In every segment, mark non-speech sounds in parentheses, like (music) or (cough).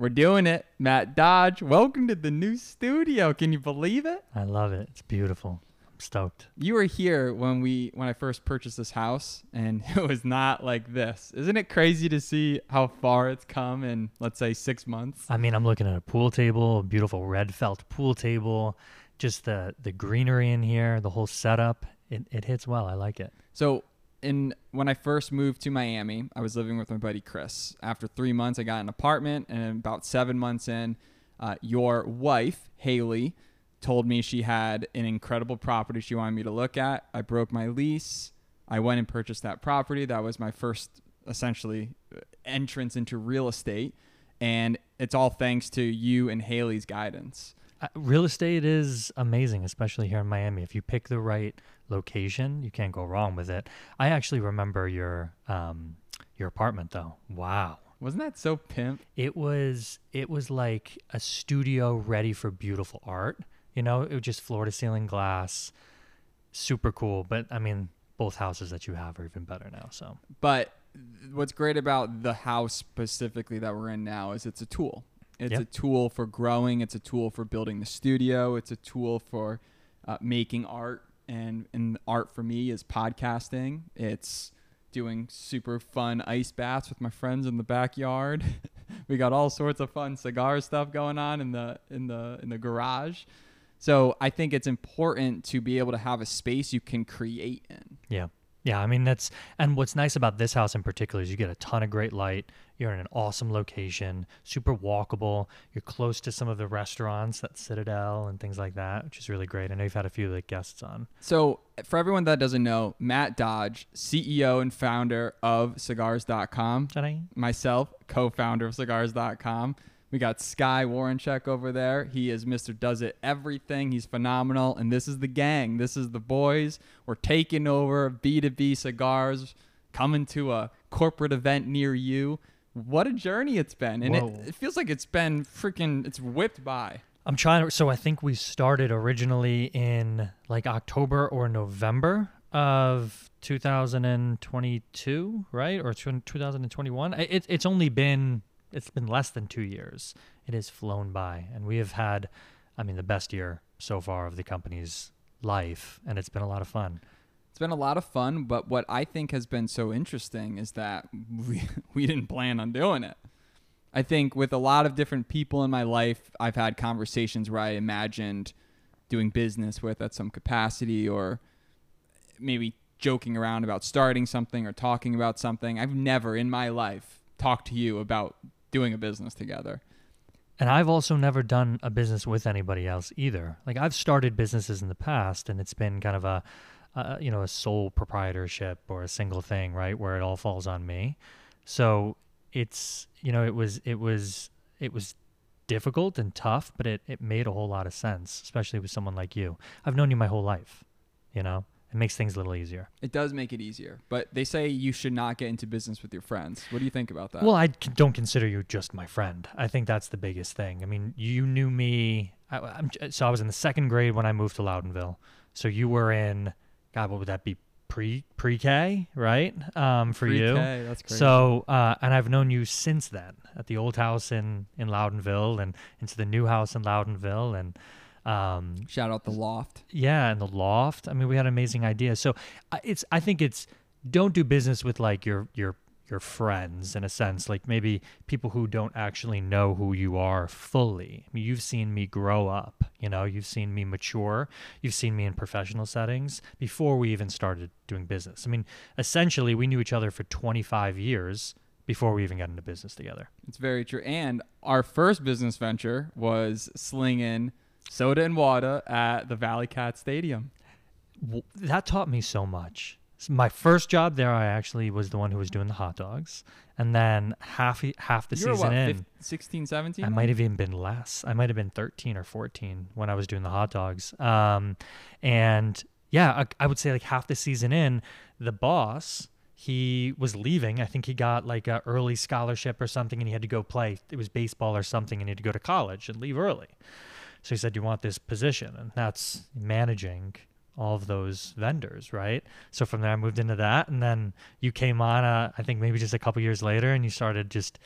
We're doing it. Matt Dodge, welcome to the new studio. Can you believe it? I love it. It's beautiful. I'm stoked. You were here when we when I first purchased this house and (laughs) it was not like this. Isn't it crazy to see how far it's come in let's say 6 months? I mean, I'm looking at a pool table, a beautiful red felt pool table, just the the greenery in here, the whole setup. It it hits well. I like it. So in when I first moved to Miami, I was living with my buddy Chris. After three months, I got an apartment, and about seven months in, uh, your wife Haley told me she had an incredible property she wanted me to look at. I broke my lease. I went and purchased that property. That was my first, essentially, entrance into real estate, and it's all thanks to you and Haley's guidance. Uh, real estate is amazing, especially here in Miami. If you pick the right location, you can't go wrong with it. I actually remember your um, your apartment though. Wow. Wasn't that so pimp? It was it was like a studio ready for beautiful art. You know, it was just floor to ceiling glass. Super cool. But I mean, both houses that you have are even better now. So But what's great about the house specifically that we're in now is it's a tool. It's Yep. a tool for growing. It's a tool for building the studio. It's a tool for uh, making art. And, and art for me is podcasting. It's doing super fun ice baths with my friends in the backyard. (laughs) we got all sorts of fun cigar stuff going on in the in the in the garage. So I think it's important to be able to have a space you can create in. Yeah. Yeah, I mean that's and what's nice about this house in particular is you get a ton of great light. You're in an awesome location, super walkable. You're close to some of the restaurants that Citadel and things like that, which is really great. I know you've had a few of the guests on. So, for everyone that doesn't know, Matt Dodge, CEO and founder of Sigars.com, Ta-da. myself, co founder of Sigars.com. We got Sky Warrencheck over there. He is Mr. Does It Everything. He's phenomenal. And this is the gang. This is the boys. We're taking over B2B cigars, coming to a corporate event near you. What a journey it's been. And it, it feels like it's been freaking, it's whipped by. I'm trying to. So I think we started originally in like October or November of 2022, right? Or 2021. I- It, it's only been it's been less than two years. It has flown by, and we have had, I mean, the best year so far of the company's life, and it's been a lot of fun. It's been a lot of fun, but what I think has been so interesting is that (laughs) we, we didn't plan on doing it. I think with a lot of different people in my life, I've had conversations where I imagined doing business with at some capacity or maybe joking around about starting something or talking about something. I've never in my life talked to you about doing a business together. And I've also never done a business with anybody else either. Like I've started businesses in the past, and it's been kind of a, uh, you know, a sole proprietorship or a single thing, right, where it all falls on me. So it's, you know, it was, it was, it was difficult and tough, but it it made a whole lot of sense, especially with someone like you. I've known you my whole life. You know, it makes things a little easier. It does make it easier, but they say you should not get into business with your friends. What do you think about that? Well, I c- don't consider you just my friend. I think that's the biggest thing. I mean, you knew me. I, I'm, so I was in the second grade when I moved to Loudonville. So you were in, God, what would that be? Pre pre K, right? Um, for you. Pre-K, that's crazy. So, uh, and I've known you since then at the old house in in Loudonville and into the new house in Loudonville and. Um, Shout out the loft. yeah, and the loft. I mean, we had amazing ideas. So it's I think it's don't do business with like your your your friends in a sense, like maybe people who don't actually know who you are fully. I mean, you've seen me grow up, you know, you've seen me mature, you've seen me in professional settings before we even started doing business. I mean, essentially, we knew each other for 25 years before we even got into business together. It's very true. And our first business venture was slinging soda and water at the Valley Cat Stadium. that taught me so much. My first job there, I actually was the one who was doing the hot dogs, and then half half the you season what, in, 15, 16, 17? I might have even been less. I might have been thirteen or fourteen when I was doing the hot dogs. Um, and yeah, I, I would say like half the season in, the boss he was leaving. I think he got like a early scholarship or something, and he had to go play. It was baseball or something, and he had to go to college and leave early. So he said, "You want this position?" And that's managing all of those vendors, right? So from there, I moved into that, and then you came on. Uh, I think maybe just a couple years later, and you started just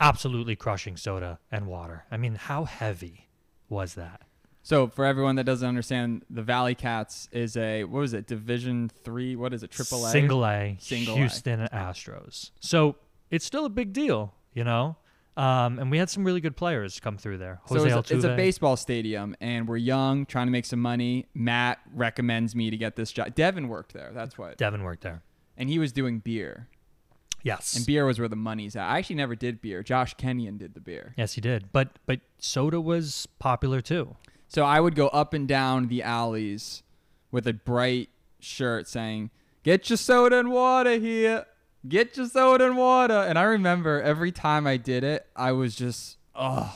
absolutely crushing soda and water. I mean, how heavy was that? So for everyone that doesn't understand, the Valley Cats is a what was it? Division three? What is it? Triple A. Single A, Single A. Houston Astros. So it's still a big deal, you know. Um, and we had some really good players come through there. So Jose it's a, it's a baseball stadium, and we're young, trying to make some money. Matt recommends me to get this job. Devin worked there. That's what, Devin worked there. and he was doing beer, Yes. and beer was where the money's at. I actually never did beer. Josh Kenyon did the beer. yes, he did. But but soda was popular too. So I would go up and down the alleys with a bright shirt saying, "Get your soda and water here. Get your soda and water." And I remember every time I did it, I was just, "Oh,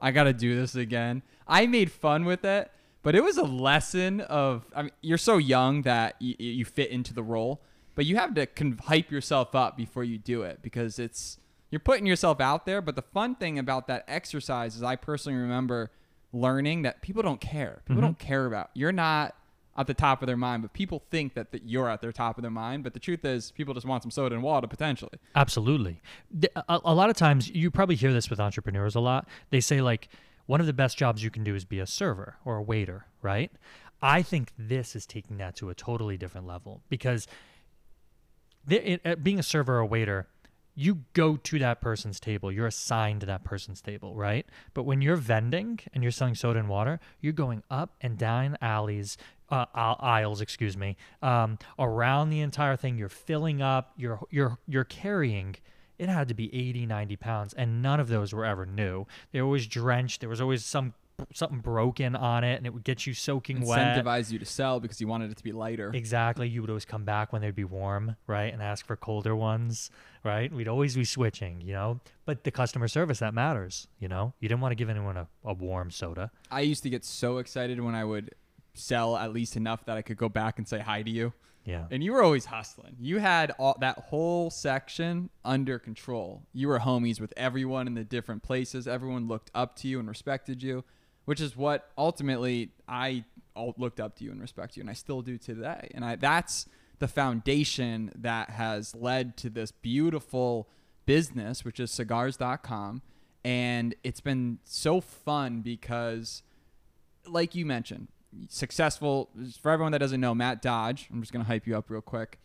I got to do this again." I made fun with it, but it was a lesson of I mean, you're so young that you, you fit into the role, but you have to con- hype yourself up before you do it because it's you're putting yourself out there. But the fun thing about that exercise is I personally remember learning that people don't care. People mm-hmm. don't care about you're not at the top of their mind, but people think that, that you're at their top of their mind. But the truth is, people just want some soda and water potentially. Absolutely. A, a lot of times, you probably hear this with entrepreneurs a lot. They say, like, one of the best jobs you can do is be a server or a waiter, right? I think this is taking that to a totally different level because th- it, uh, being a server or a waiter, you go to that person's table. You're assigned to that person's table, right? But when you're vending and you're selling soda and water, you're going up and down alleys, uh, aisles, excuse me, um, around the entire thing. You're filling up. You're you're you're carrying. It had to be 80, 90 pounds, and none of those were ever new. They were always drenched. There was always some something broken on it, and it would get you soaking wet. Incentivize you to sell because you wanted it to be lighter. Exactly. You would always come back when they'd be warm, right? And ask for colder ones, right? We'd always be switching, you know? But the customer service, that matters, you know? You didn't want to give anyone a, a warm soda. I used to get so excited when I would sell at least enough that I could go back and say hi to you. Yeah. And you were always hustling. You had all that whole section under control. You were homies with everyone in the different places. Everyone looked up to you and respected you, which is what ultimately I looked up to you and respect you, and I still do today. And I that's the foundation that has led to this beautiful business, which is Sigars.com. And it's been so fun because like you mentioned, successful for everyone that doesn't know, Matt Dodge. I'm just gonna hype you up real quick.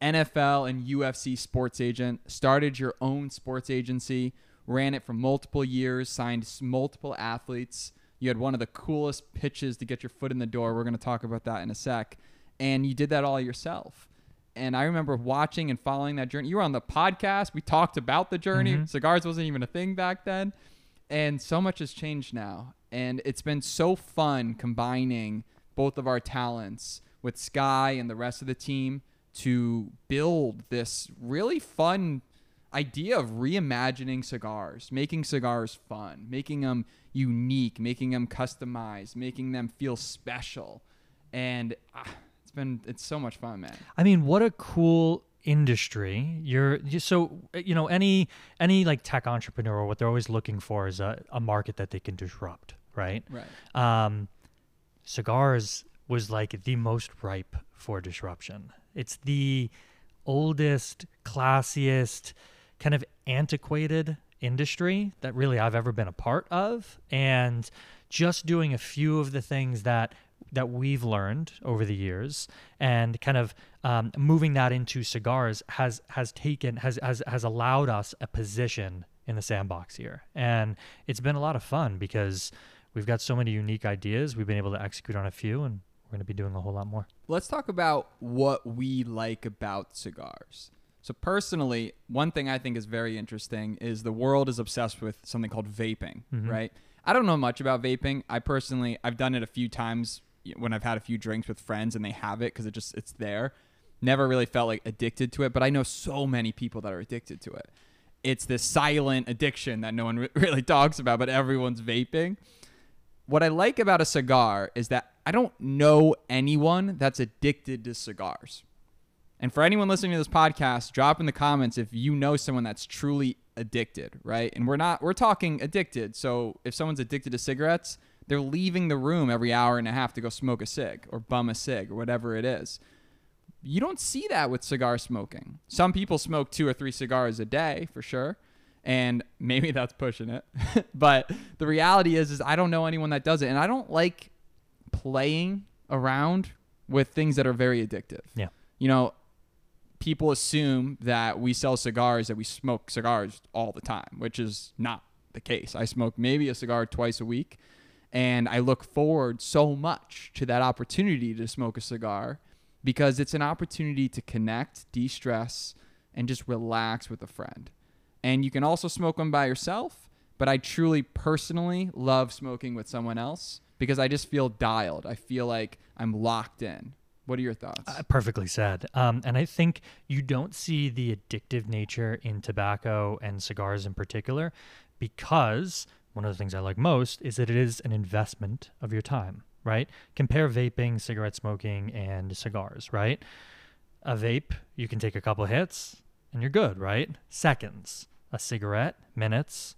NFL and UFC sports agent, started your own sports agency, ran it for multiple years, signed multiple athletes. You had one of the coolest pitches to get your foot in the door. We're going to talk about that in a sec. And you did that all yourself. And I remember watching and following that journey. You were on the podcast. We talked about the journey. Mm-hmm. Cigars wasn't even a thing back then. And so much has changed now. And it's been so fun combining both of our talents with Sky and the rest of the team to build this really fun idea of reimagining cigars, making cigars fun, making them unique, making them customized, making them feel special. And ah, it's been it's so much fun, man. I mean, what a cool industry. You're so you know any any like tech entrepreneur what they're always looking for is a, a market that they can disrupt, right? Right. Um, cigars was like the most ripe for disruption. It's the oldest, classiest, kind of antiquated industry that really I've ever been a part of, and just doing a few of the things that that we've learned over the years and kind of um, moving that into cigars has has taken has, has has allowed us a position in the sandbox here. And it's been a lot of fun because we've got so many unique ideas. We've been able to execute on a few and we're going to be doing a whole lot more. Let's talk about what we like about cigars. So personally, one thing I think is very interesting is the world is obsessed with something called vaping, mm-hmm. right? I don't know much about vaping. I personally I've done it a few times when I've had a few drinks with friends and they have it cuz it just it's there. Never really felt like addicted to it, but I know so many people that are addicted to it. It's this silent addiction that no one re- (laughs) really talks about, but everyone's vaping what I like about a cigar is that I don't know anyone that's addicted to cigars. And for anyone listening to this podcast, drop in the comments if you know someone that's truly addicted, right? And we're not we're talking addicted. So if someone's addicted to cigarettes, they're leaving the room every hour and a half to go smoke a cig or bum a cig or whatever it is. You don't see that with cigar smoking. Some people smoke two or three cigars a day for sure. And maybe (laughs) that's pushing it. (laughs) but the reality is is I don't know anyone that does it and I don't like playing around with things that are very addictive. Yeah. You know, people assume that we sell cigars that we smoke cigars all the time, which is not the case. I smoke maybe a cigar twice a week and I look forward so much to that opportunity to smoke a cigar because it's an opportunity to connect, de-stress and just relax with a friend. And you can also smoke one by yourself, but I truly personally love smoking with someone else because I just feel dialed. I feel like I'm locked in. What are your thoughts? Uh, perfectly said. Um, and I think you don't see the addictive nature in tobacco and cigars in particular because one of the things I like most is that it is an investment of your time, right? Compare vaping, cigarette smoking, and cigars, right? A vape, you can take a couple hits and you're good, right? Seconds. A cigarette, minutes.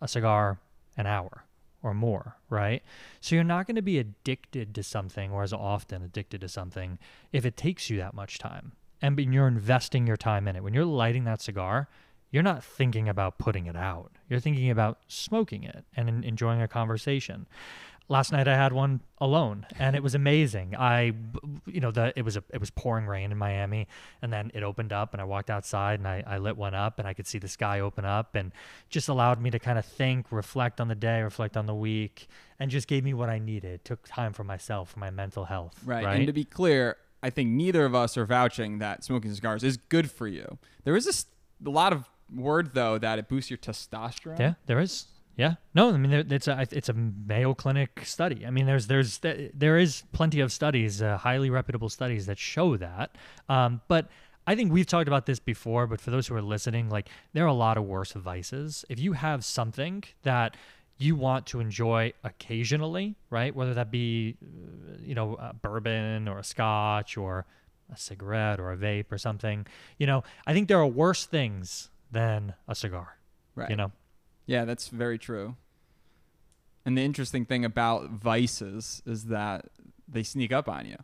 A cigar, an hour or more, right? So you're not going to be addicted to something or as often addicted to something if it takes you that much time. And you're investing your time in it. When you're lighting that cigar, you're not thinking about putting it out. You're thinking about smoking it and enjoying a conversation last night I had one alone and it was amazing. I you know the it was a it was pouring rain in Miami and then it opened up and I walked outside and I, I lit one up and I could see the sky open up and just allowed me to kind of think, reflect on the day, reflect on the week and just gave me what I needed. Took time for myself, for my mental health. Right. right? And to be clear, I think neither of us are vouching that smoking cigars is good for you. There is a lot of word though that it boosts your testosterone. Yeah, there is. Yeah, no, I mean it's a it's a Mayo Clinic study. I mean there's there's there is plenty of studies, uh, highly reputable studies that show that. Um, but I think we've talked about this before. But for those who are listening, like there are a lot of worse vices. If you have something that you want to enjoy occasionally, right? Whether that be, uh, you know, a bourbon or a scotch or a cigarette or a vape or something, you know, I think there are worse things than a cigar. Right. You know. Yeah, that's very true. And the interesting thing about vices is that they sneak up on you.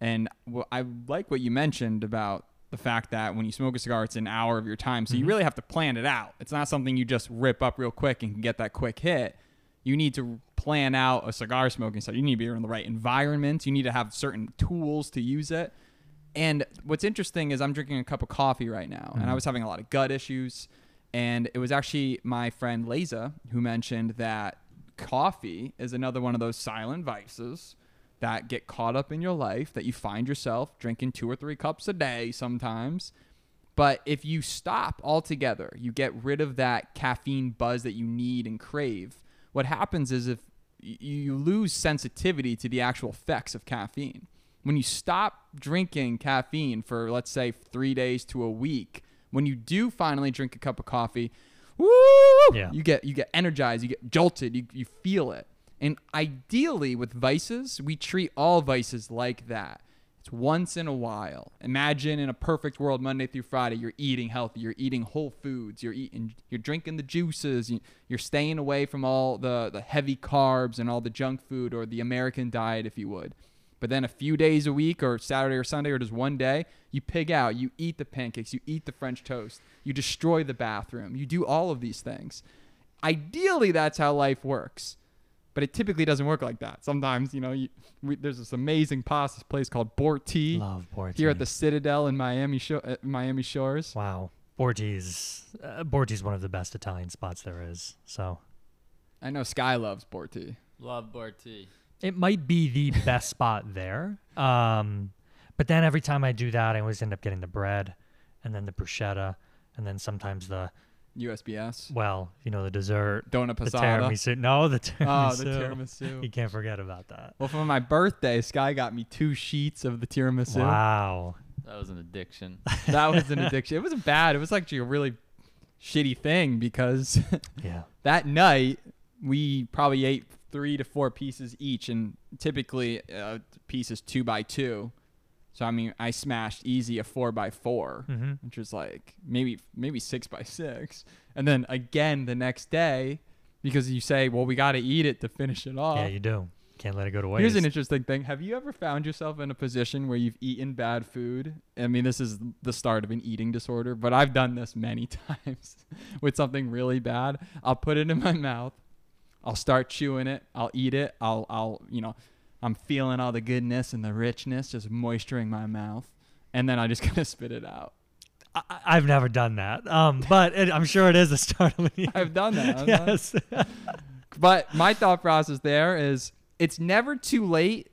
And wh- I like what you mentioned about the fact that when you smoke a cigar, it's an hour of your time. So you Mhm. really have to plan it out. It's not something you just rip up real quick and can get that quick hit. You need to plan out a cigar smoking session. You need to be in the right environment. You need to have certain tools to use it. And what's interesting is I'm drinking a cup of coffee right now, and I Mhm. was having a lot of gut issues. And it was actually my friend Leza who mentioned that coffee is another one of those silent vices that get caught up in your life that you find yourself drinking two or three cups a day sometimes. But if you stop altogether, you get rid of that caffeine buzz that you need and crave. What happens is if you lose sensitivity to the actual effects of caffeine. When you stop drinking caffeine for let's say 3 days to a week, when you do finally drink a cup of coffee, woo, Yeah. you get you get energized, you get jolted, you, you feel it. And ideally with vices, we treat all vices like that. It's once in a while. Imagine in a perfect world, Monday through Friday, you're eating healthy, you're eating whole foods, you're eating, you're drinking the juices, you- you're staying away from all the the heavy carbs and all the junk food or the American diet, if you would. But then a few days a week, or Saturday or Sunday, or just one day, you pig out. You eat the pancakes, you eat the French toast, you destroy the bathroom, you do all of these things. Ideally, that's how life works but it typically doesn't work like that. Sometimes, you know, you, we, there's this amazing pasta place called Borti Love Borti. here at the Citadel in Miami, sho- uh, Miami Shores. Wow. Borti's uh, Borti's one of the best Italian spots there is. So I know Sky loves Borti. Love Borti. It might be the best spot there. Um, but then every time I do that, I always end up getting the bread, and then the bruschetta, and then sometimes the USBS. well, you know, the dessert, Donut the Passata. tiramisu. No, the tiramisu. (laughs) Oh, the tiramisu. You can't forget about that. well, for my birthday, Sky got me two sheets of the tiramisu. Wow. That was an addiction. (laughs) That was an addiction. It wasn't bad. It was actually a really shitty thing because Yeah. (laughs) that night we probably ate three to four pieces each, and typically a uh, pieces two by two. So I mean, I smashed easy a four by four, Mm-hmm. which was like maybe maybe six by six, and then again the next day because you say, well, we got to eat it to finish it off. Yeah, you do. can't let it go to waste. Here's an interesting thing. Have you ever found yourself in a position where you've eaten bad food? I mean, this is the start of an eating disorder, but I've done this many (laughs) times with something really bad. I'll put it in my mouth. I'll start chewing it. I'll eat it. I'll, I'll, you know, I'm feeling all the goodness and the richness just moisturing my mouth, and then I just (laughs) kind of spit it out. I, I've never done that, um, but it, I'm sure it is a (laughs) start of I've done that. I've done- yes. But my thought process there is it's never too late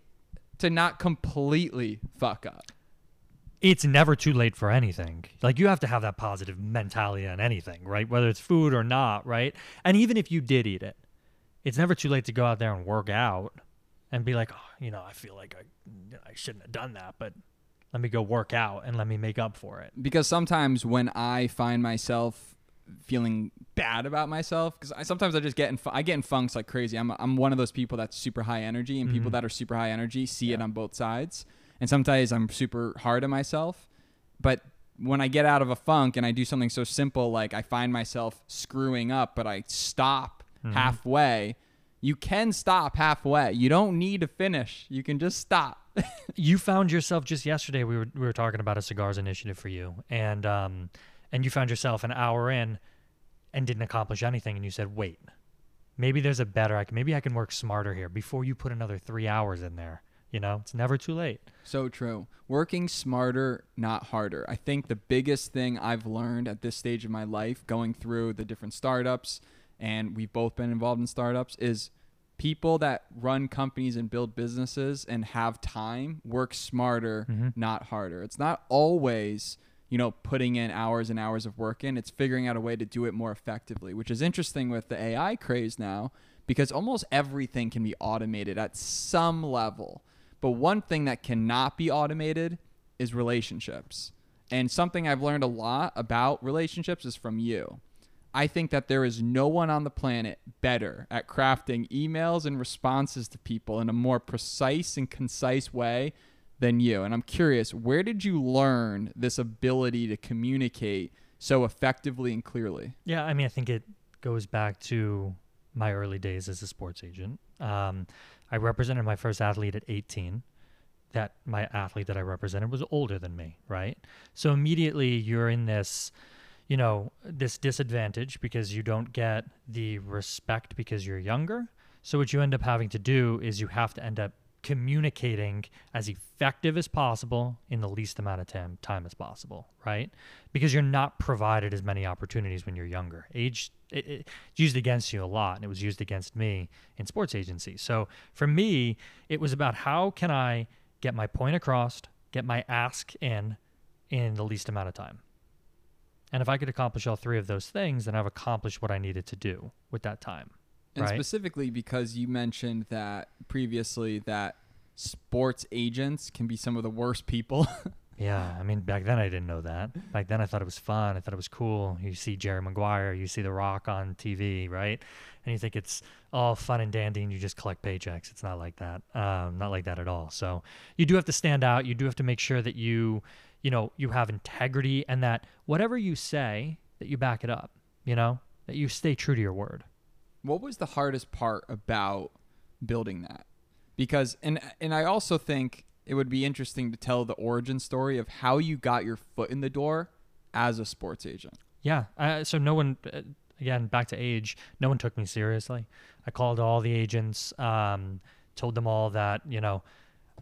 to not completely fuck up. it's never too late for anything. Like you have to have that positive mentality on anything, right? Whether it's food or not, right? And even if you did eat it, it's never too late to go out there and work out and be like, oh, you know, I feel like I, I shouldn't have done that, but let me go work out and let me make up for it. because sometimes when I find myself feeling bad about myself, because I, sometimes I just get in, fu- I get in funks like crazy. I'm, I'm one of those people that's super high energy, and people Mhm. that are super high energy see it on both sides. And sometimes I'm super hard on myself, but when I get out of a funk and I do something so simple like I find myself screwing up, but I stop Mhm. halfway. You can stop halfway. You don't need to finish. You can just stop. (laughs) you found yourself just yesterday we were we were talking about a cigars initiative for you and um and you found yourself an hour in and didn't accomplish anything and you said wait maybe there's a better I can maybe I can work smarter here before you put another 3 hours in there you know it's never too late So true. Working smarter, not harder. I think the biggest thing I've learned at this stage of my life, going through the different startups, and we've both been involved in startups, is people that run companies and build businesses and have time work smarter, Mhm. not harder. It's not always, you know, putting in hours and hours of work in. It's figuring out a way to do it more effectively, which is interesting with the AI craze now because almost everything can be automated at some level. But one thing that cannot be automated is relationships. And something I've learned a lot about relationships is from you. I think that there is no one on the planet better at crafting emails and responses to people in a more precise and concise way than you. And I'm curious, where did you learn this ability to communicate so effectively and clearly? yeah I mean I think it goes back to my early days as a sports agent um I represented my first athlete at 18 that my athlete that I represented was older than me, right? So immediately you're in this, you know, this disadvantage because you don't get the respect because you're younger. So what you end up having to do is you have to end up communicating as effective as possible in the least amount of time, time as possible, right? Because you're not provided as many opportunities when you're younger. Age it, it- it's used against you a lot, and it was used against me in sports agencies. So for me, it was about how can I get my point across, get my ask in in the least amount of time. And if I could accomplish all three of those things, then I've accomplished what I needed to do with that time. And Right. specifically because you mentioned that previously that sports agents can be some of the worst people. (laughs) Yeah, I mean, back then I didn't know that. Back then I thought it was fun. I thought it was cool. You see Jerry Maguire, you see The Rock on TV, right? And you think it's all fun and dandy and you just collect paychecks. It's not like that. Um, not like that at all. So you do have to stand out. You do have to make sure that you, you know, you have integrity and that whatever you say, that you back it up, you know, that you stay true to your word. what was the hardest part about building that? Because and and I also think it would be interesting to tell the origin story of how you got your foot in the door as a sports agent. Yeah. Uh, so no one, uh, again, back to age, no one took me seriously. I called all the agents, um, told them all that, you know,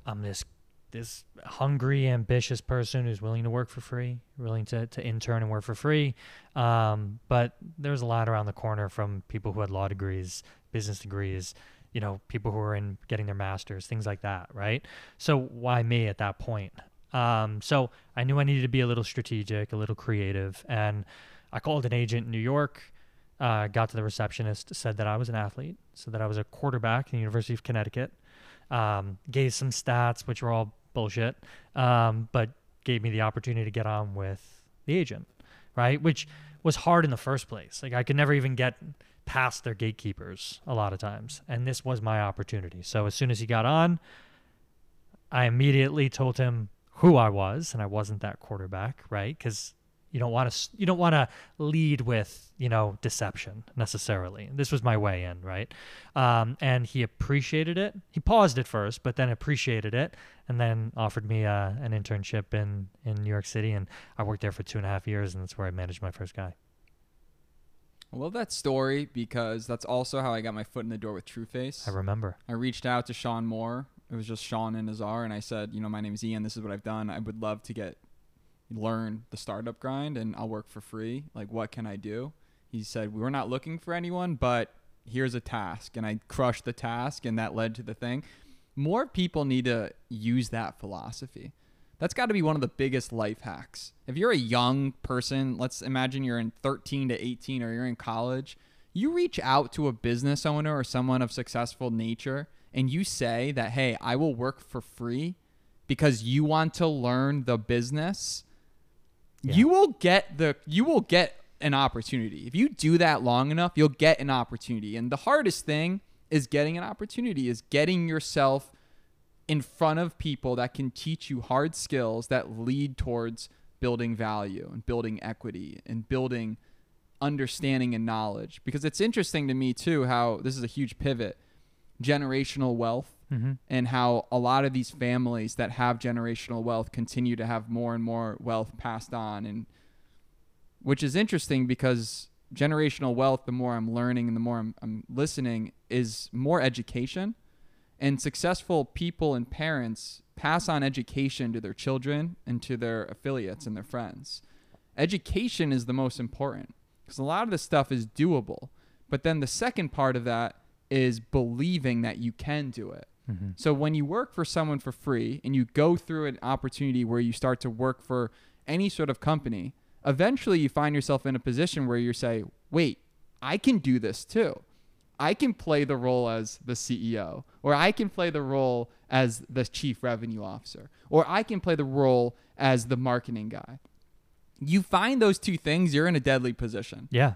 I'm this this hungry, ambitious person who's willing to work for free, willing to, to intern and work for free. Um, but there's a lot around the corner from people who had law degrees, business degrees, you know, people who are in getting their masters, things like that, right? So why me at that point? Um, so I knew I needed to be a little strategic, a little creative, and I called an agent in New York. Uh, got to the receptionist, said that I was an athlete, said that I was a quarterback in the University of Connecticut. Um, gave some stats, which were all bullshit, um, but gave me the opportunity to get on with the agent, right? Which was hard in the first place. Like I could never even get past their gatekeepers a lot of times, and this was my opportunity. So as soon as he got on, I immediately told him who I was, and I wasn't that quarterback, right? Because You don't want to you don't want to lead with you know deception necessarily. This was my way in, right? Um, and he appreciated it. He paused at first, but then appreciated it, and then offered me uh, an internship in in New York City, and I worked there for two and a half years, and that's where I managed my first guy. I love that story because that's also how I got my foot in the door with TrueFace. I remember. I reached out to Shaun Moore. It was just Sean and Azar, and I said, you know, my name is Ian. This is what I've done. I would love to get learn the startup grind, and I'll work for free. Like, what can I do? He said, we're not looking for anyone, but here's a task, and I crushed the task, and that led to the thing. More people need to use that philosophy. That's got to be one of the biggest life hacks. If you're a young person, let's imagine you're in 13 to 18 or you're in college, you reach out to a business owner or someone of successful nature and you say that, hey, I will work for free because you want to learn the business, Yeah. you will get the you will get an opportunity. If you do that long enough, you'll get an opportunity. And the hardest thing is getting an opportunity, is getting yourself in front of people that can teach you hard skills that lead towards building value and building equity and building understanding and knowledge. Because it's interesting to me too how this is a huge pivot generational wealth Mm-hmm. and how a lot of these families that have generational wealth continue to have more and more wealth passed on. And which is interesting because generational wealth the more i'm learning and the more i'm, I'm listening is more education. And successful people and parents pass on education to their children and to their affiliates and their friends. Education is the most important because a lot of this stuff is doable. But then the second part of that is believing that you can do it Mm-hmm. so when you work for someone for free and you go through an opportunity where you start to work for any sort of company, eventually you find yourself in a position where you say, "Wait, I can do this too. I can play the role as the CEO, or I can play the role as the chief revenue officer, or I can play the role as the marketing guy." You find those two things, you're in a deadly position. Yeah.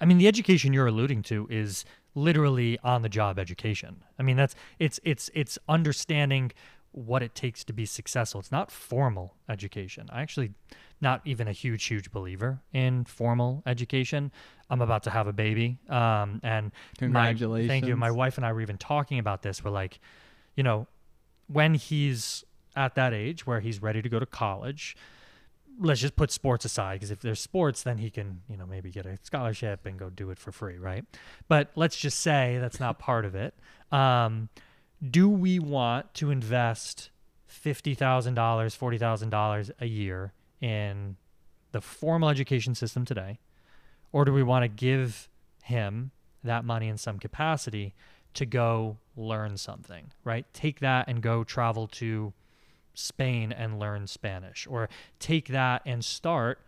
I mean, the education you're alluding to is literally on the job education. I mean, that's it's it's it's understanding what it takes to be successful. It's not formal education. I actually not even a huge huge believer in formal education. I'm about to have a baby um and my- thank you. My wife and I were even talking about this. We're like, you know, when he's at that age where he's ready to go to college, let's just put sports aside because if there's sports, then he can, you know, maybe get a scholarship and go do it for free, right? But let's just say that's not part of it. Um, do we want to invest fifty thousand dollars, forty thousand dollars a year in the formal education system today, or do we want to give him that money in some capacity to go learn something, right? Take that and go travel to Spain and learn Spanish, or take that and start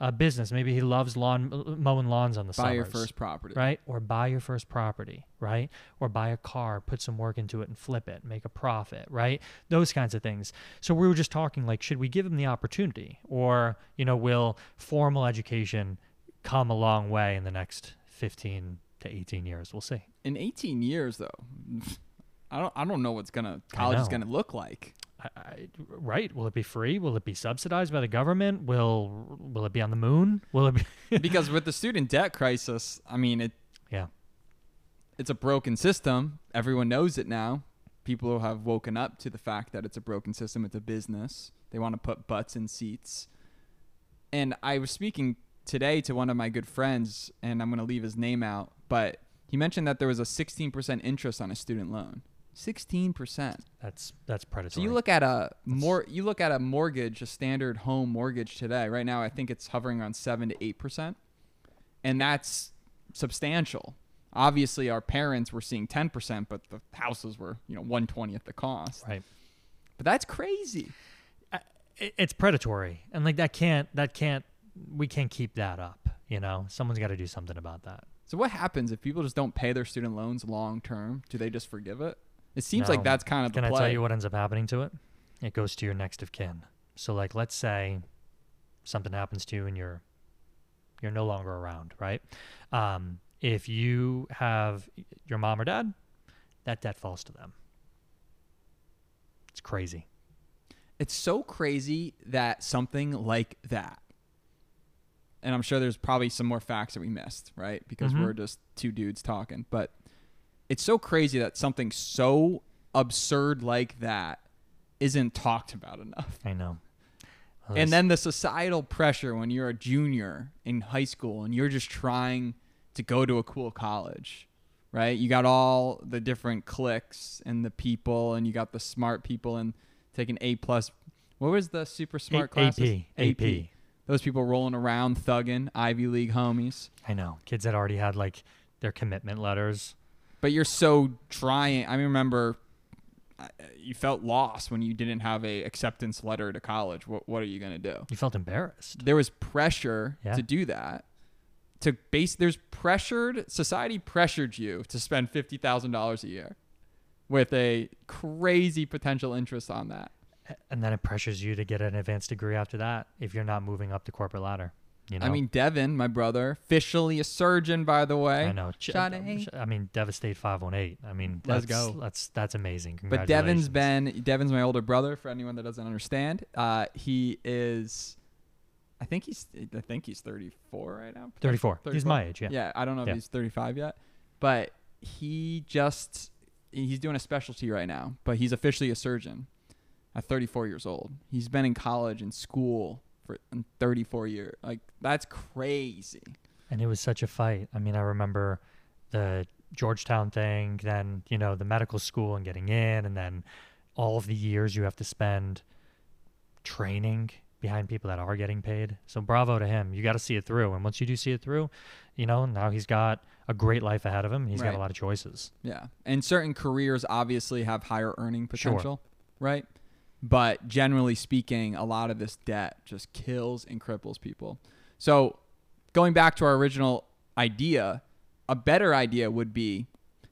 a business. Maybe he loves lawn mowing lawns on the Buy your first property. right? Or buy your first property, right? Or buy a car, put some work into it and flip it, make a profit, right? Those kinds of things. So we were just talking like, should we give him the opportunity, or you know, will formal education come a long way in the next fifteen to eighteen years? We'll see. In 18 years though, (laughs) I don't I don't know what's to college is going to look like. I, I, right? Will it be free? Will it be subsidized by the government? Will Will it be on the moon? Will it be? (laughs) because with the student debt crisis, I mean it yeah. it's a broken system. Everyone knows it now. People have woken up to the fact that it's a broken system. It's a business. They want to put butts in seats. And I was speaking today to one of my good friends, and I'm going to leave his name out, but he mentioned that there was a 16% interest on a student loan. 16%. That's that's predatory. So you look at a more you look at a mortgage, a standard home mortgage today. Right now, I think it's hovering around seven to eight percent, and that's substantial. Obviously, our parents were seeing ten percent, but the houses were you know one twentieth the cost. right. But that's crazy. it, it's predatory and like that can't that can't we can't keep that up you know someone's got to do something about that So what happens if people just don't pay their student loans long term? Do they just forgive it? It seems No. like that's kind of can the i tell you what ends up happening to it it goes to your next of kin so like let's say something happens to you and you're you're no longer around right um, if you have your mom or dad that debt falls to them it's crazy It's so crazy that something like that and I'm sure there's probably some more facts that we missed, right? Because Mhm. we're just two dudes talking. But it's so crazy that something so absurd like that isn't talked about enough. I know. Well, And then the societal pressure when you're a junior in high school and you're just trying to go to a cool college, right? You got all the different cliques and the people, and you got the smart people and taking A plus. What was the super smart A- classes? AP, AP. Those people rolling around thugging Ivy League homies. I know. Kids that already had like their commitment letters. But you're so trying. I remember uh, you felt lost when you didn't have a acceptance letter to college. What what are you gonna do? You felt embarrassed. there was pressure Yeah. to do that to base there's pressured society pressured you to spend $50,000 a year with a crazy potential interest on that. And then it pressures you to get an advanced degree after that if you're not moving up the corporate ladder. You know? I mean Devin, my brother, officially a surgeon by the way. I know. Ch- I mean, Devastate 518. I mean, Let's that's, go. That's that's amazing. But Devin's been Devin's my older brother for anyone that doesn't understand. Uh, he is I think he's I think he's 34 right now. 34. He's my age. Yeah. Yeah, I don't know Yeah. if he's 35 yet, but he just he's doing a specialty right now. But he's officially a surgeon at 34 years old. He's been in college and school for 34 years. Like that's crazy. And it was such a fight. I mean, I remember the Georgetown thing, then, you know, the medical school and getting in, and then all of the years you have to spend training behind people that are getting paid. So bravo to him. You got to see it through. And once you do see it through, you know, now he's got a great life ahead of him. He's got a lot of choices. Yeah, and certain careers obviously have higher earning Sure. potential, right? But generally speaking, a lot of this debt just kills and cripples people. So, going back to our original idea, a better idea would be,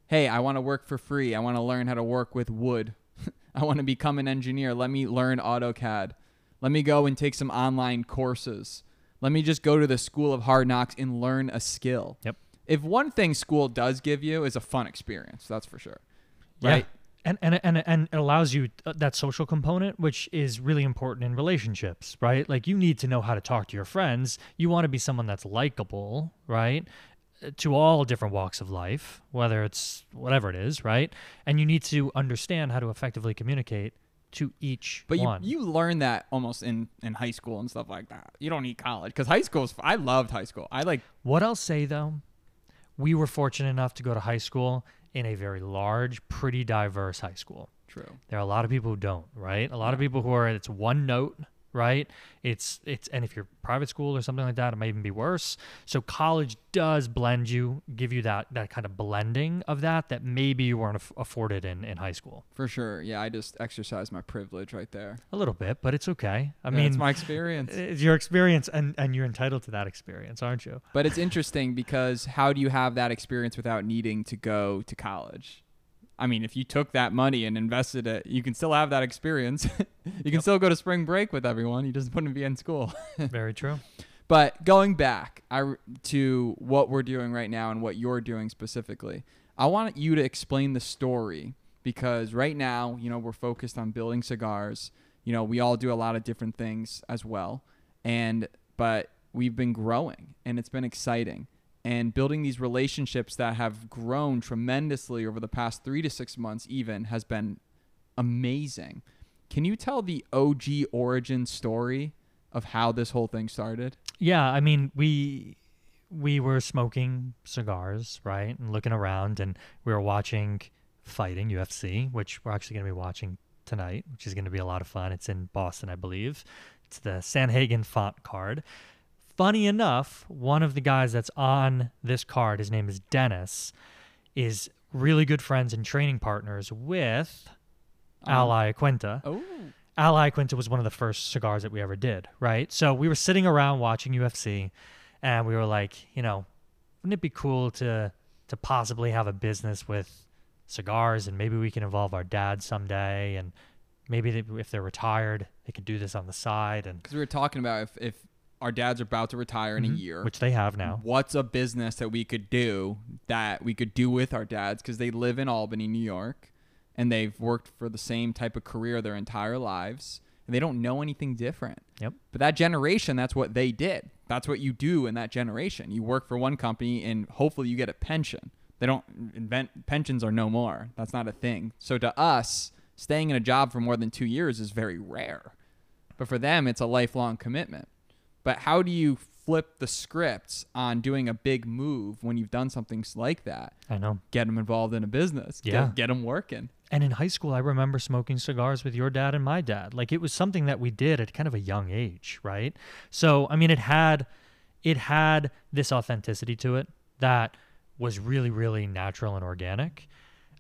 hey, I want to work for free. I want to learn how to work with wood. (laughs) I want to become an engineer. Let me learn AutoCAD. Let me go and take some online courses. Let me just go to the school of hard knocks and learn a skill. Yep. If one thing school does give you is a fun experience, that's for sure. Right? And, and, and, and it allows you uh, that social component, which is really important in relationships, right? Like you need to know how to talk to your friends. You want to be someone that's likable, right? Uh, To all different walks of life, whether it's whatever it is, right? And you need to understand how to effectively communicate to each But you, one. you learn that almost in, in high school and stuff like that. You don't need college because high school is. I loved high school. I like What I'll say though, we were fortunate enough to go to high school in a very large, pretty diverse high school. true. There are a lot of people who don't, right? A lot of people who are it's one note, right? It's it's and if you're private school or something like that, it might even be worse. So college does blend you, give you that that kind of blending of that that maybe you weren't aff- afforded in in high school. For sure. Yeah, I just exercised my privilege right there. A little bit, but it's okay. I Yeah, mean, it's my experience. (laughs) it's your experience and and you're entitled to that experience, aren't you? But it's interesting because how do you have that experience without needing to go to college? I mean, if you took that money and invested it, you can still have that experience. (laughs) you can still go to spring break with everyone. You just wouldn't be in school. (laughs) Very true. But going back I, to what we're doing right now and what you're doing specifically, I want you to explain the story because right now, you know, we're focused on building cigars. You know, we all do a lot of different things as well. And, but we've been growing and it's been exciting. And building these relationships that have grown tremendously over the past three to six months, even, has been amazing. Can you tell the OG origin story of how this whole thing started? Yeah, I mean, we we were smoking cigars, right, and looking around, and we were watching fighting UFC, which we're actually going to be watching tonight, which is going to be a lot of fun. It's in Boston, I believe. It's the Sandhagen Font card. Funny enough, one of the guys that's on this card, his name is Dennis, is really good friends and training partners with Um, Ally Quinta. Oh, Ally Quinta was one of the first cigars that we ever did, right? So we were sitting around watching UFC and we were like, you know, wouldn't it be cool to to possibly have a business with cigars and maybe we can involve our dad someday and maybe they, if they're retired, they could do this on the side and because we were talking about if, if our dads are about to retire in a Mhm. year, which they have now. what's a business that we could do that we could do with our dads because they live in Albany, New York, and they've worked for the same type of career their entire lives. and they don't know anything different. Yep. But that generation, that's what they did. That's what you do in that generation. You work for one company and hopefully you get a pension. They don't invent pensions are no more. That's not a thing. So to us, staying in a job for more than 2 years is very rare. But for them, it's a lifelong commitment. But how do you flip the scripts on doing a big move when you've done something like that? I know. Get them involved in a business. Get- Yeah. Get, them working. And in high school, I remember smoking cigars with your dad and my dad. Like it was something that we did at kind of a young age, right? So, I mean, it had it had this authenticity to it that was really, really natural and organic.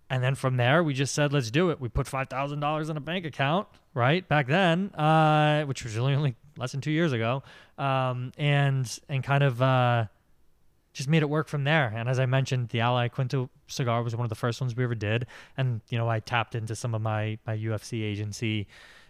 And then from there, we just said, let's do it. We put five thousand dollars in a bank account, right back then, uh, which was really only less than two years ago, um, and and kind of uh, just made it work from there. And as I mentioned, the Al Iaquinta cigar was one of the first ones we ever did. And, you know, I tapped into some of my, my UFC agency,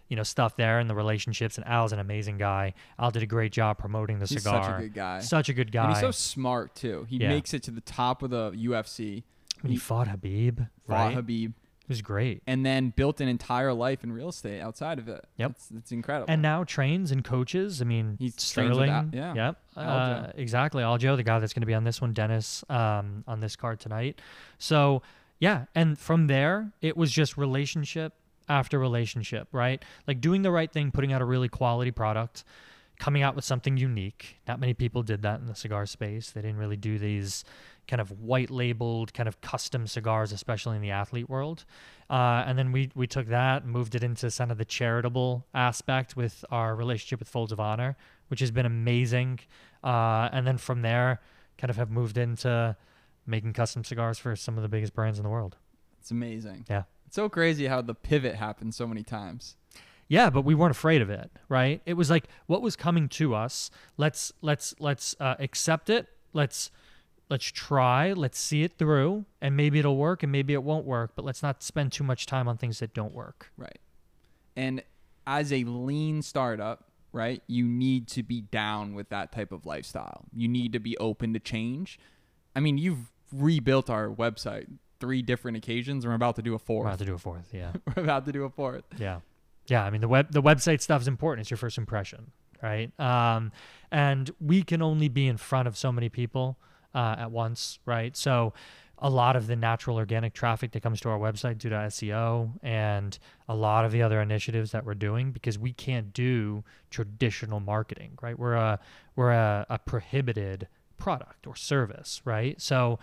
you know, stuff there and the relationships. And Al's an amazing guy. Al did a great job promoting the He's cigar. such a good guy. Such a good guy. And he's so smart too. He Yeah. makes it to the top of the UFC. when he fought Khabib, Fought right? Khabib, was great. and then built an entire life in real estate outside of it. Yep. it's, it's incredible. And now trains and coaches. I mean, He trains with Sterling. Yeah. Yep. Uh, exactly. Aljo, the guy that's going to be on this one, Dennis, um, on this card tonight. So, yeah. And from there, it was just relationship after relationship, right? Like doing the right thing, putting out a really quality product, coming out with something unique. Not many people did that in the cigar space. They didn't really do these kind of white labeled, kind of custom cigars, especially in the athlete world. Uh, and then we we took that, and moved it into kind of the charitable aspect with our relationship with Folds of Honor, which has been amazing. Uh, and then from there, kind of have moved into making custom cigars for some of the biggest brands in the world. it's amazing. Yeah. It's so crazy how the pivot happened so many times. Yeah, but we weren't afraid of it, right? It was like what was coming to us. Let's let's let's uh, accept it. Let's let's try. Let's see it through, and maybe it'll work, and maybe it won't work. But let's not spend too much time on things that don't work. Right. And as a lean startup, right, you need to be down with that type of lifestyle. You need to be open to change. I mean, you've rebuilt our website three different occasions. We're about to do a We're fourth. about to do a fourth. Yeah, (laughs) We're about to do a fourth. yeah, yeah. I mean the web the website stuff is important. It's your first impression, right? Um, and we can only be in front of so many people uh, at once, right? So a lot of the natural organic traffic that comes to our website due to SEO and a lot of the other initiatives that we're doing because we can't do traditional marketing, right? We're a we're a, a prohibited product or service, right? So,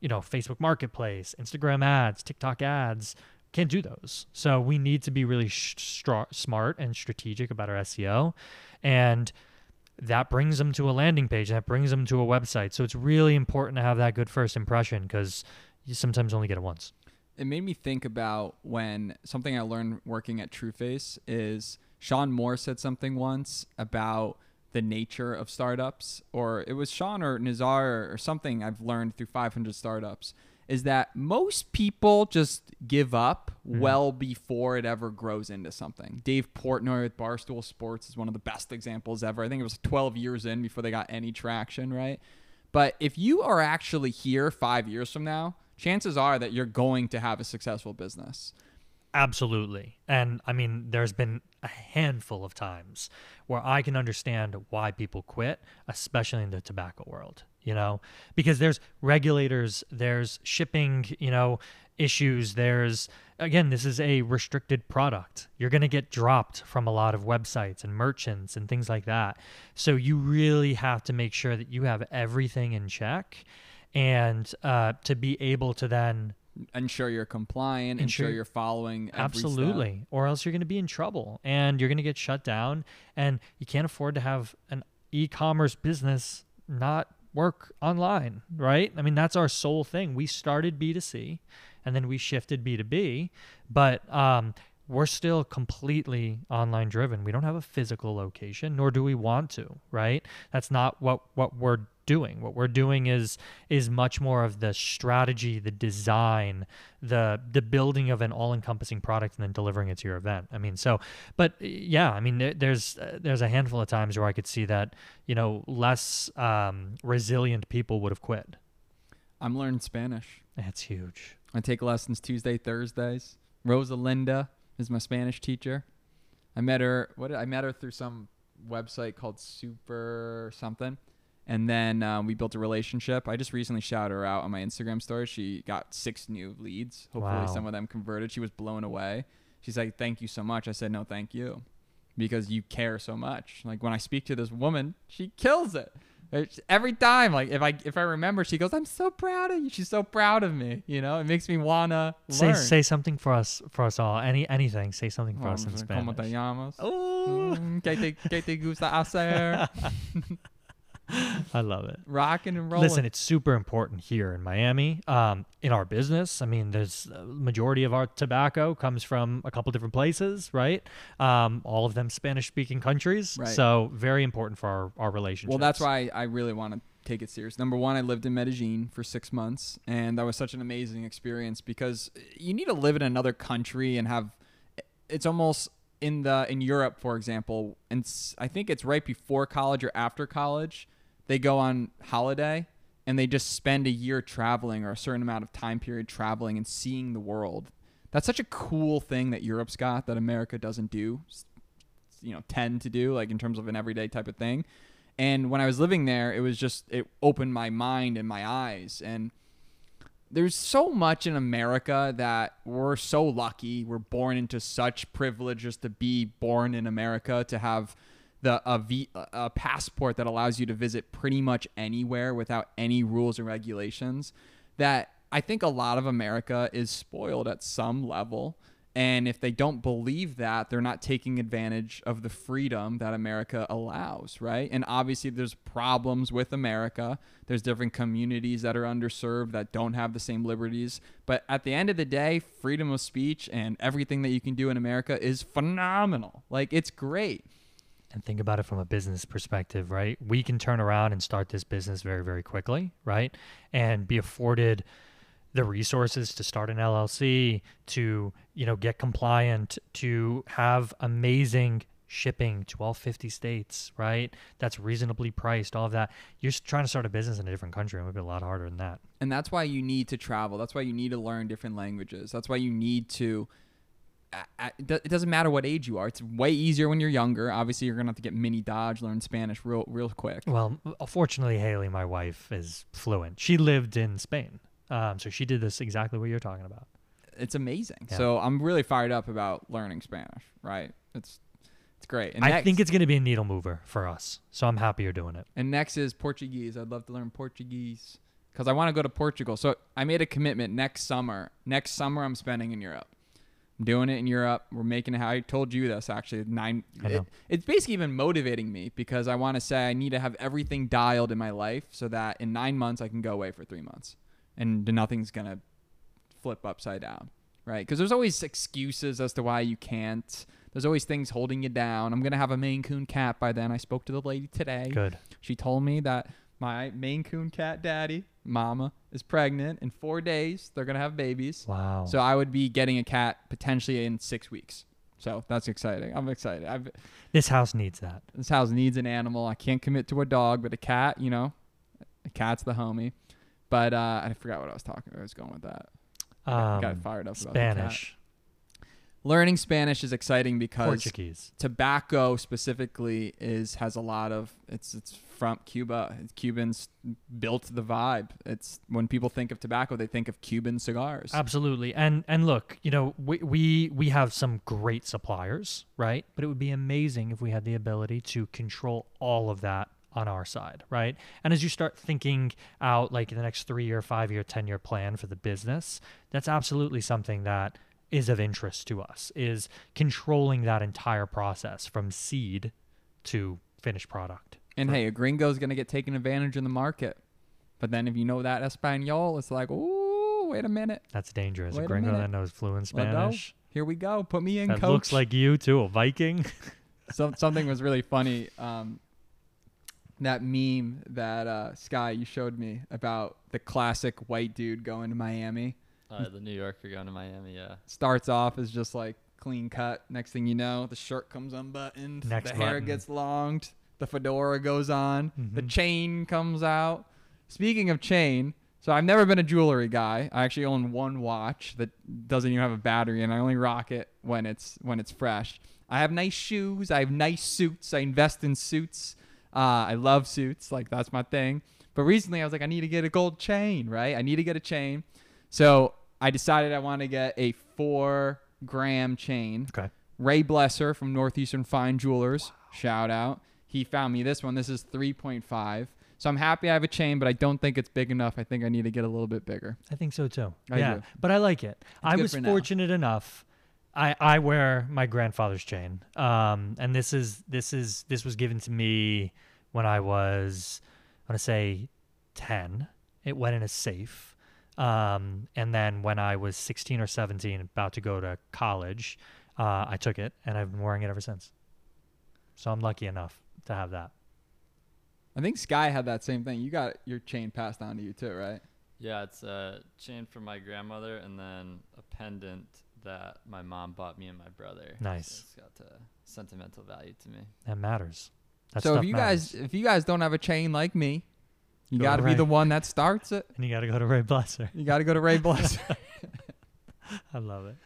you know, Facebook Marketplace, Instagram ads, TikTok ads, can't do those. So we need to be really sh- smart and strategic about our SEO, and that brings them to a landing page. That brings them to a website. So it's really important to have that good first impression because you sometimes only get it once. It made me think about when something I learned working at TrueFace is Shaun Moore said something once about the nature of startups, or it was Shaun or Nazar or something I've learned through 500 startups, is that most people just give up mm-hmm. well before it ever grows into something. Dave Portnoy with Barstool Sports is one of the best examples ever. I think it was 12 years in before they got any traction, right? But if you are actually here five years from now, chances are that you're going to have a successful business. Absolutely. And I mean, there's been a handful of times where I can understand why people quit, especially in the tobacco world, you know, because there's regulators, there's shipping, you know, issues. There's, again, this is a restricted product. You're going to get dropped from a lot of websites and merchants and things like that. So you really have to make sure that you have everything in check and uh, to be able to then Ensure you're compliant, ensure, Ensure- you're following every step. Absolutely. Or else you're going to be in trouble and you're going to get shut down and you can't afford to have an e-commerce business not work online, right? I mean, that's our sole thing. We started B2C and then we shifted B2B, but um we're still completely online driven. We don't have a physical location, nor do we want to, right? That's not what what we're doing. What we're doing is is much more of the strategy, the design, the the building of an all-encompassing product and then delivering it to your event. I mean, so but yeah, I mean there, there's uh, there's a handful of times where I could see that, you know, less um, resilient people would have quit. I'm learning Spanish. That's huge. I take lessons Tuesday, Thursdays. Rosalinda is my Spanish teacher. I met her. What did, I met her through some website called Super something, and then um, we built a relationship. I just recently shouted her out on my Instagram story. She got six new leads. Hopefully, Wow. some of them converted. She was blown away. She's like, "Thank you so much." I said, "No, thank you." Because you care so much. Like when I speak to this woman, she kills it. Every time, like if I if I remember, she goes, "I'm so proud of you." She's so proud of me. You know, it makes me wanna Say learn. say something for us for us all. Any anything. Say something for Oh, us in pues, ¿Cómo te Spanish. llamas? Oh, Mm, ¿Qué te, qué te gusta hacer? (laughs) (laughs) I love it. Rocking and rolling. Listen, it's super important here in Miami. Um, in our business, I mean, there's a majority of our tobacco comes from a couple different places, right? Um, all of them Spanish-speaking countries. Right. So very important for our, our relationship. well, that's why I really want to take it serious. Number one, I lived in Medellin for six months, and that was such an amazing experience because you need to live in another country and have. It's almost in the in Europe, for example, and I think it's right before college or after college. They go on holiday and they just spend a year traveling or a certain amount of time period traveling and seeing the world. That's such a cool thing that Europe's got that America doesn't do. You know, tend to do like in terms of an everyday type of thing. And when I was living there, it was just it opened my mind and my eyes and there's so much in America that we're so lucky. We're born into such privilege just to be born in America, to have the a, v, a passport that allows you to visit pretty much anywhere without any rules or regulations. That I think a lot of America is spoiled at some level. And if they don't believe that, they're not taking advantage of the freedom that America allows, right? And obviously, there's problems with America. There's different communities that are underserved that don't have the same liberties. But at the end of the day, freedom of speech and everything that you can do in America is phenomenal. Like, it's great. And think about it from a business perspective, right? We can turn around and start this business very, very quickly, right? And be afforded the resources to start an LLC, to, you know, get compliant, to have amazing shipping to all 50 states, right? That's reasonably priced, all of that. You're trying to start a business in a different country. It would be a lot harder than that. And that's why you need to travel. That's why you need to learn different languages. That's why you need to. It doesn't matter what age you are. It's way easier when you're younger. Obviously, you're gonna have to get mini Dodge, learn Spanish real, real quick. Well, fortunately, Haley, my wife, is fluent. She lived in Spain. Um, so she did this exactly what you're talking about. It's amazing. Yeah. So I'm really fired up about learning Spanish. Right? It's it's great. And I next, think it's going to be a needle mover for us. So I'm happy you're doing it. And next is Portuguese. I'd love to learn Portuguese because I want to go to Portugal. So I made a commitment next summer. Next summer, I'm spending in Europe. I'm doing it in Europe. We're making it. I told you this actually. Nine. It, it's basically even motivating me because I want to say I need to have everything dialed in my life so that in nine months I can go away for three months and nothing's gonna flip upside down, right? Because there's always excuses as to why you can't. There's always things holding you down. I'm gonna have a Maine Coon cat by then. I spoke to the lady today. Good. She told me that my Maine Coon cat daddy, mama, is pregnant. In four days, they're gonna have babies. Wow. So I would be getting a cat potentially in six weeks. So that's exciting. I'm excited. I've, this house needs that. this house needs an animal. I can't commit to a dog, but a cat, you know, a cat's the homie. But uh, I forgot what I was talking. I was going with that. I got Um, fired up about the cat. Spanish, Learning Spanish is exciting because Portuguese. tobacco specifically is has a lot of it's it's from Cuba. Cubans built the vibe. It's when people think of tobacco, they think of Cuban cigars. Absolutely. And and look, you know, we, we we have some great suppliers, right? But it would be amazing if we had the ability to control all of that on our side, right? And as you start thinking out like the next 3 year, 5 year, 10 year plan for the business, that's absolutely something that is of interest to us is controlling that entire process from seed to finished product. And hey, a gringo's gonna get taken advantage in the market. But then if you know that Espanol, it's like, ooh, wait a minute. That's dangerous. Wait a a gringo minute. that knows fluent. Spanish. Here we go. Put me in, That coach. looks like you too, a Viking. (laughs) Some, something was really funny. Um, that meme that uh, Sky you showed me about the classic white dude going to Miami Uh, the New Yorker going to Miami, yeah. starts off as just like clean cut. Next thing you know, the shirt comes unbuttoned, Next the hair button. gets longed, the fedora goes on, the Mhm. chain comes out. Speaking of chain, so I've never been a jewelry guy. I actually own one watch that doesn't even have a battery, and I only rock it when it's when it's fresh. I have nice shoes. I have nice suits. I invest in suits. Uh, I love suits. Like that's my thing. But recently, I was like, I need to get a gold chain, right? I need to get a chain. So I decided I want to get a four gram chain. Okay. Ray Blesser from Northeastern Fine Jewelers, shout out. He found me this one. This is 3.5. So I'm happy I have a chain, but I don't think it's big enough. I think I need to get a little bit bigger. I think so too. I yeah, do. but I like it. I was now. fortunate enough. I, I wear my grandfather's chain, um, and this is this is this was given to me when I was I want to say ten. It went in a safe, um, and then when I was sixteen or seventeen, about to go to college, uh, I took it, and I've been wearing it ever since. So I'm lucky enough to have that. I think Sky had that same thing. You got your chain passed down to you too, right? Yeah, it's a chain from my grandmother and then a pendant that my mom bought me and my brother. So Nice. it's got uh, sentimental value to me. That matters. That so if you matters. guys if you guys don't have a chain like me, you Go got to be Ray. the one that starts it. and you got to go to Ray Blesser. You got to go to Ray Blesser. (laughs) I love it.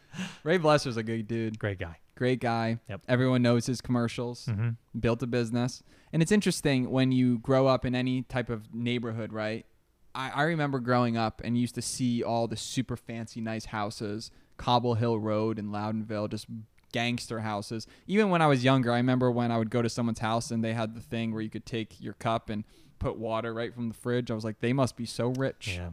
Ray Blesser's a good dude. Great guy. Great guy. Yep. Everyone knows his commercials. Mm-hmm. built a business. And it's interesting when you grow up in any type of neighborhood, right? I, I remember growing up and used to see all the super fancy, nice houses, Cobble Hill Road in Loudonville, just gangster houses. Even when I was younger, I remember when I would go to someone's house and they had the thing where you could take your cup and put water right from the fridge. I was like, they must be so rich. Yeah,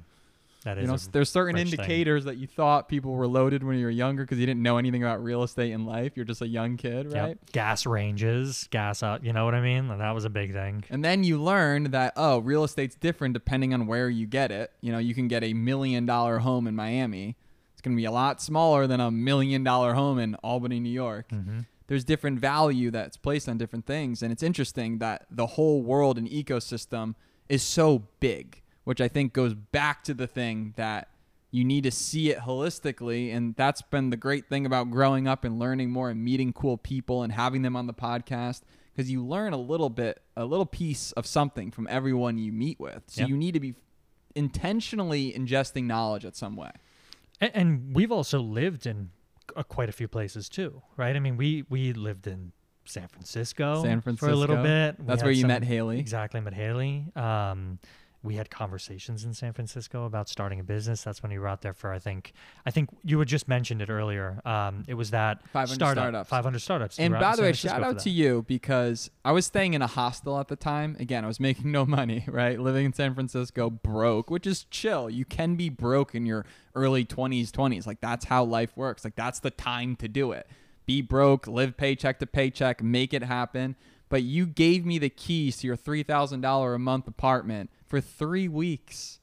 that is. You know, there's certain rich thing. indicators that you thought people were loaded when you were younger because you didn't know anything about real estate in life. You're just a young kid, Yep. right? Gas ranges, gas out. You know what I mean? And that was a big thing. And then you learn that oh, real estate's different depending on where you get it. You know, you can get a million dollar home in Miami. It's going to be a lot smaller than a million dollar home in Albany, New York. Mm-hmm. There's different value that's placed on different things, and it's interesting that the whole world and ecosystem is so big, which I think goes back to the thing that you need to see it holistically. And that's been the great thing about growing up and learning more and meeting cool people and having them on the podcast because you learn a little bit a little piece of something from everyone you meet with. So Yeah. you need to be intentionally ingesting knowledge at some way. And, and we've also lived in uh, quite a few places too, right? I mean, we we lived in San Francisco, San for a little bit. We that's where you some- met haley Exactly, met Haley. Um, we had conversations in San Francisco about starting a business. That's when you were out there for. I think. I think you had just mentioned it earlier. Um, it was that 500 startup, startups. 500 startups. And by the way, Francisco shout out to you because I was staying in a hostel at the time. Again, I was making no money, (laughs) right? Living in San Francisco, broke, which is chill. You can be broke in your early 20s, 20s. Like, that's how life works. Like, that's the time to do it. Be broke, live paycheck to paycheck, make it happen. But you gave me the keys to your $3,000 a month apartment for three weeks.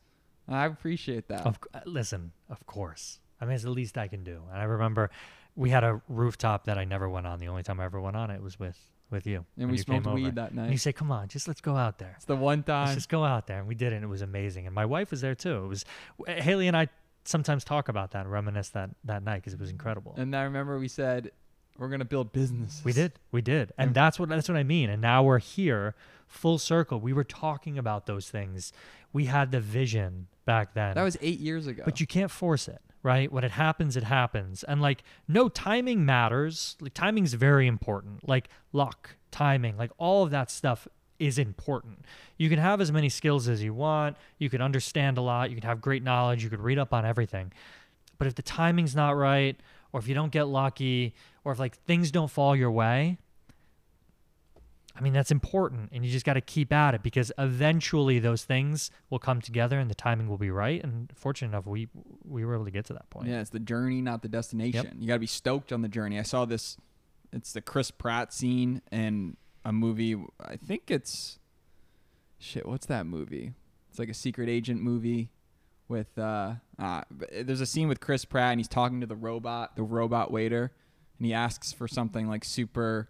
I appreciate that. Of uh, listen, of course. I mean, it's the least I can do. And I remember we had a rooftop that I never went on. The only time I ever went on it was with with you. and we you smoked over. weed that night. And you say, "Come on, just let's go out there. It's the one time. Let's just go out there." And we did it. and It was amazing. And my wife was there too. It was Haley and I sometimes talk about that and reminisce that that night because it was incredible. And I remember we said, we're going to build businesses. We did. We did. And that's what that's what I mean. And now we're here full circle. We were talking about those things. We had the vision back then. That was eight years ago. but you can't force it, right? When it happens, it happens. And like no timing matters. Like timing's very important. Like luck, timing, like all of that stuff is important. You can have as many skills as you want. You can understand a lot. You can have great knowledge. You could read up on everything. But if the timing's not right, or if you don't get lucky, or if like things don't fall your way, I mean that's important and you just got to keep at it because eventually those things will come together and the timing will be right and fortunate enough we we were able to get to that point. Yeah, it's the journey, not the destination. You got to be stoked on the journey. I saw this. It's the Chris Pratt scene in a movie. I think it's shit. What's that movie? It's like a secret agent movie with. uh, uh There's a scene with Chris Pratt and he's talking to the robot, the robot waiter, and he asks for something like super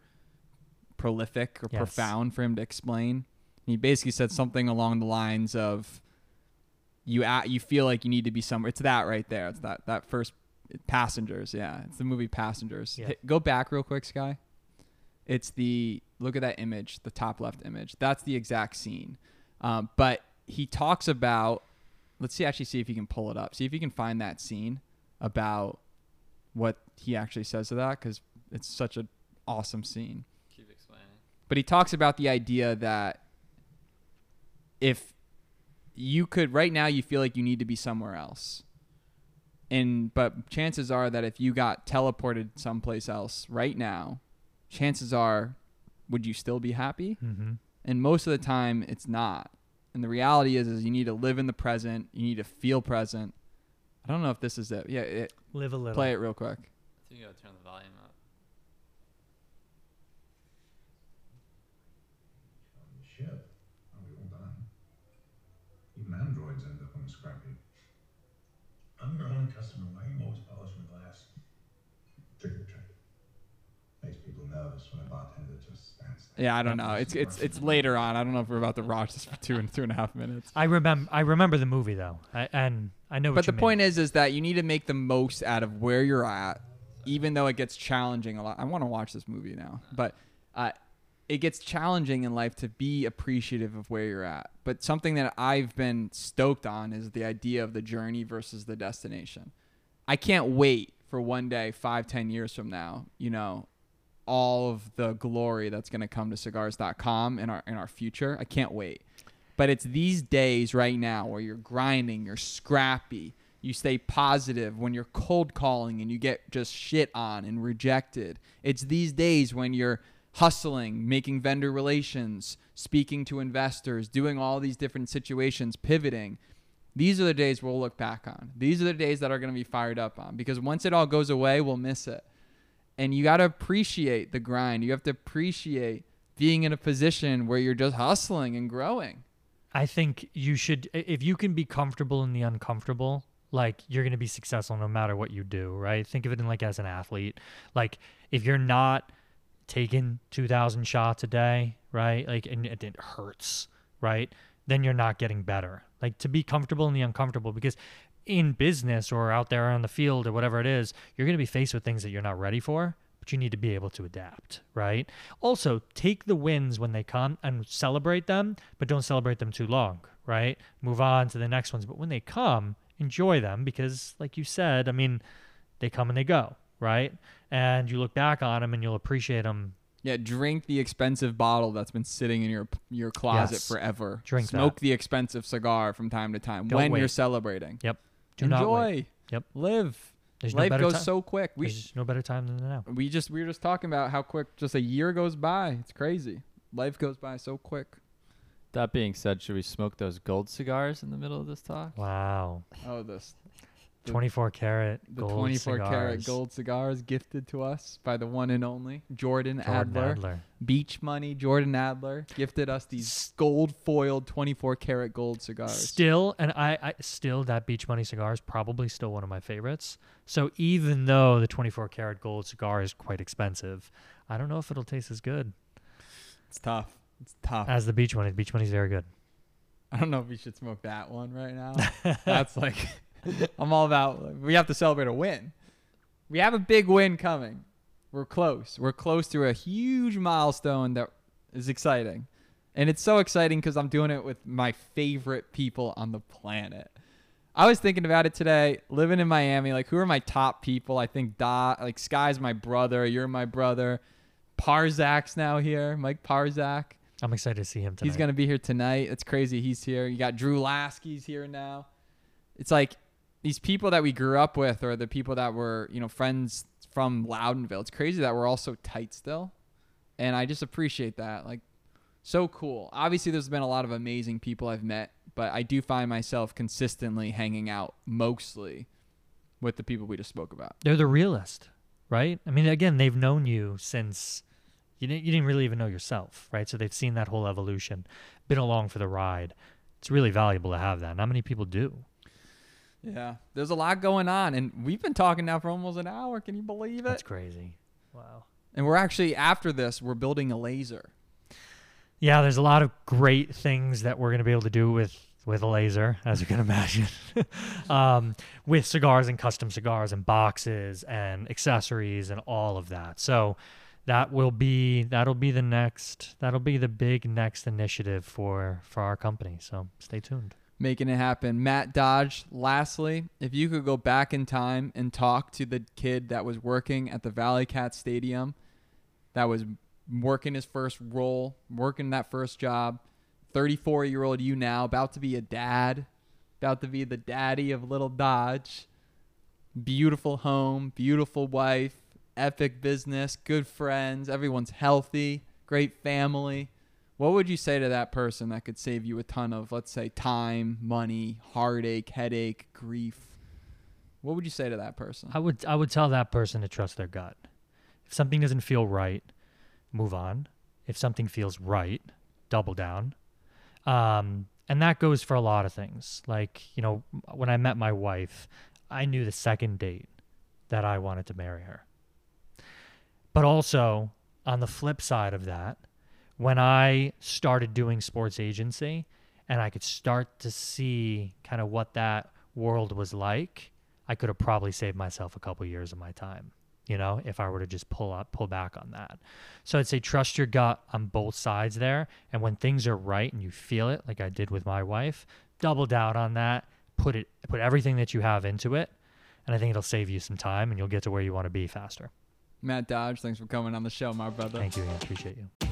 prolific or Yes. profound for him to explain. And he basically said something along the lines of you at, you feel like you need to be somewhere. It's that right there. It's that that first passengers. Yeah, it's the movie Passengers. Yeah. Hit- go back real quick, Sky. It's the look at that image, the top left image. That's the exact scene. Um, but he talks about. Let's see. Actually, see if you can pull it up. See if you can find that scene about what he actually says to that because it's such an awesome scene. Keep explaining. But he talks about the idea that if you could right now you feel like you need to be somewhere else. And but chances are that if you got teleported someplace else right now, chances are would you still be happy? Mm-hmm. And most of the time it's not. And the reality is is you need to live in the present, you need to feel present. I don't know if this is it. Yeah, it, Live a little. play it real quick. I think you gotta turn the volume up. on the ship. Are we all done? Even androids end up on the scrap heap. Underground customer, why are you always polishing the glass? Trick or treat. Makes people nervous when a bartender just stands there. Yeah, I don't know. It's it's it's later on. I don't know if we're about to watch this for two and two and a half minutes. I remember. I remember the movie though, I, and I know. What But the point is, is that you need to make the most out of where you're at, even though it gets challenging a lot. I want to watch this movie now, but uh, it gets challenging in life to be appreciative of where you're at. But something that I've been stoked on is the idea of the journey versus the destination. I can't wait for one day, five, ten years from now, you know, all of the glory that's going to come to Sigars.com in our in our future. I can't wait. But it's these days right now where you're grinding, you're scrappy, you stay positive when you're cold calling and you get just shit on and rejected. It's these days when you're hustling, making vendor relations, speaking to investors, doing all these different situations, pivoting. These are the days we'll look back on. These are the days that are going to be fired up on because once it all goes away, we'll miss it. And you got to appreciate the grind. You have to appreciate being in a position where you're just hustling and growing. I think you should, if you can be comfortable in the uncomfortable, like you're going to be successful no matter what you do, right? Think of it in like as an athlete. Like if you're not taking 2,000 shots a day, right? Like, and it, it hurts, right? Then you're not getting better. Like to be comfortable in the uncomfortable because in business or out there on the field or whatever it is, you're going to be faced with things that you're not ready for, but you need to be able to adapt, right? Also, take the wins when they come and celebrate them, but don't celebrate them too long, right? Move on to the next ones. But when they come, enjoy them because, like you said, I mean, they come and they go, right? And you look back on them and you'll appreciate them. Yeah, drink the expensive bottle that's been sitting in your your closet Yes. forever. Drink Smoke that. the expensive cigar from time to time Don't when you're celebrating. Yep. Do not wait. Enjoy. Yep. Live. There's no Life better goes time. so quick. We There's no better time than now. we just we were just talking about how quick just a year goes by. It's crazy. Life goes by so quick. That being said, should we smoke those gold cigars in the middle of this talk? Wow. Oh, this The- 24 karat the gold 24 karat gold cigars gifted to us by the one and only Jordan, Jordan Adler. Adler. Beach Money Jordan Adler gifted us these gold foiled 24 karat gold cigars. Still, and I, I still that Beach Money cigar is probably still one of my favorites. So even though the 24 karat gold cigar is quite expensive, I don't know if it'll taste as good It's tough. It's tough. as the Beach Money. The Beach Money is very good. I don't know if we should smoke that one right now. (laughs) That's like, (laughs) I'm all about. We have to celebrate a win. We have a big win coming. We're close. We're close to a huge milestone that is exciting, and it's so exciting because I'm doing it with my favorite people on the planet. I was thinking about it today. Living in Miami, like who are my top people? I think Dot, like Sky's my brother. You're my brother. Parzak's now here. Mike Parzak. I'm excited to see him tonight. He's gonna be here tonight. It's crazy. He's here. You got Drew Lasky's here now. It's like these people that we grew up with, or the people that were you know friends from Loudonville. It's crazy that we're all so tight still, and I just appreciate that. Like, so cool. Obviously, there's been a lot of amazing people I've met, but I do find myself consistently hanging out mostly with the people we just spoke about. They're the realest, right? I mean, again, they've known you since you didn't, you didn't really even know yourself, right? So they've seen that whole evolution, been along for the ride. It's really valuable to have that. Not many people do. Yeah, there's a lot going on, and we've been talking now for almost an hour. Can you believe it? That's crazy. Wow. And we're actually after this, we're building a laser. Yeah, there's a lot of great things that we're going to be able to do with with a laser, as you can imagine, (laughs) um, with cigars and custom cigars and boxes and accessories and all of that. So that will be that'll be the next that'll be the big next initiative for for our company. So stay tuned. Making it happen. Matt Dodge, lastly, if you could go back in time and talk to the kid that was working at the Valley Cat Stadium that was working his first role, working that first job. 34 year old you now, about to be a dad, about to be the daddy of little Dodge. Beautiful home, beautiful wife, epic business, good friends, everyone's healthy, great family. What would you say to that person that could save you a ton of, let's say, time, money, heartache, headache, grief? What would you say to that person? I would I would tell that person to trust their gut. If something doesn't feel right, move on. If something feels right, double down. Um, and that goes for a lot of things. Like, you know, when I met my wife, I knew the second date that I wanted to marry her. But also, on the flip side of that, when I started doing sports agency and I could start to see kind of what that world was like, I could have probably saved myself a couple years of my time, you know, if I were to just pull up, pull back on that. So I'd say trust your gut on both sides there. And when things are right and you feel it, like I did with my wife, double down on that, put it, put everything that you have into it. And I think it'll save you some time and you'll get to where you want to be faster. Matt Dodge, thanks for coming on the show, my brother. Thank you. I appreciate you.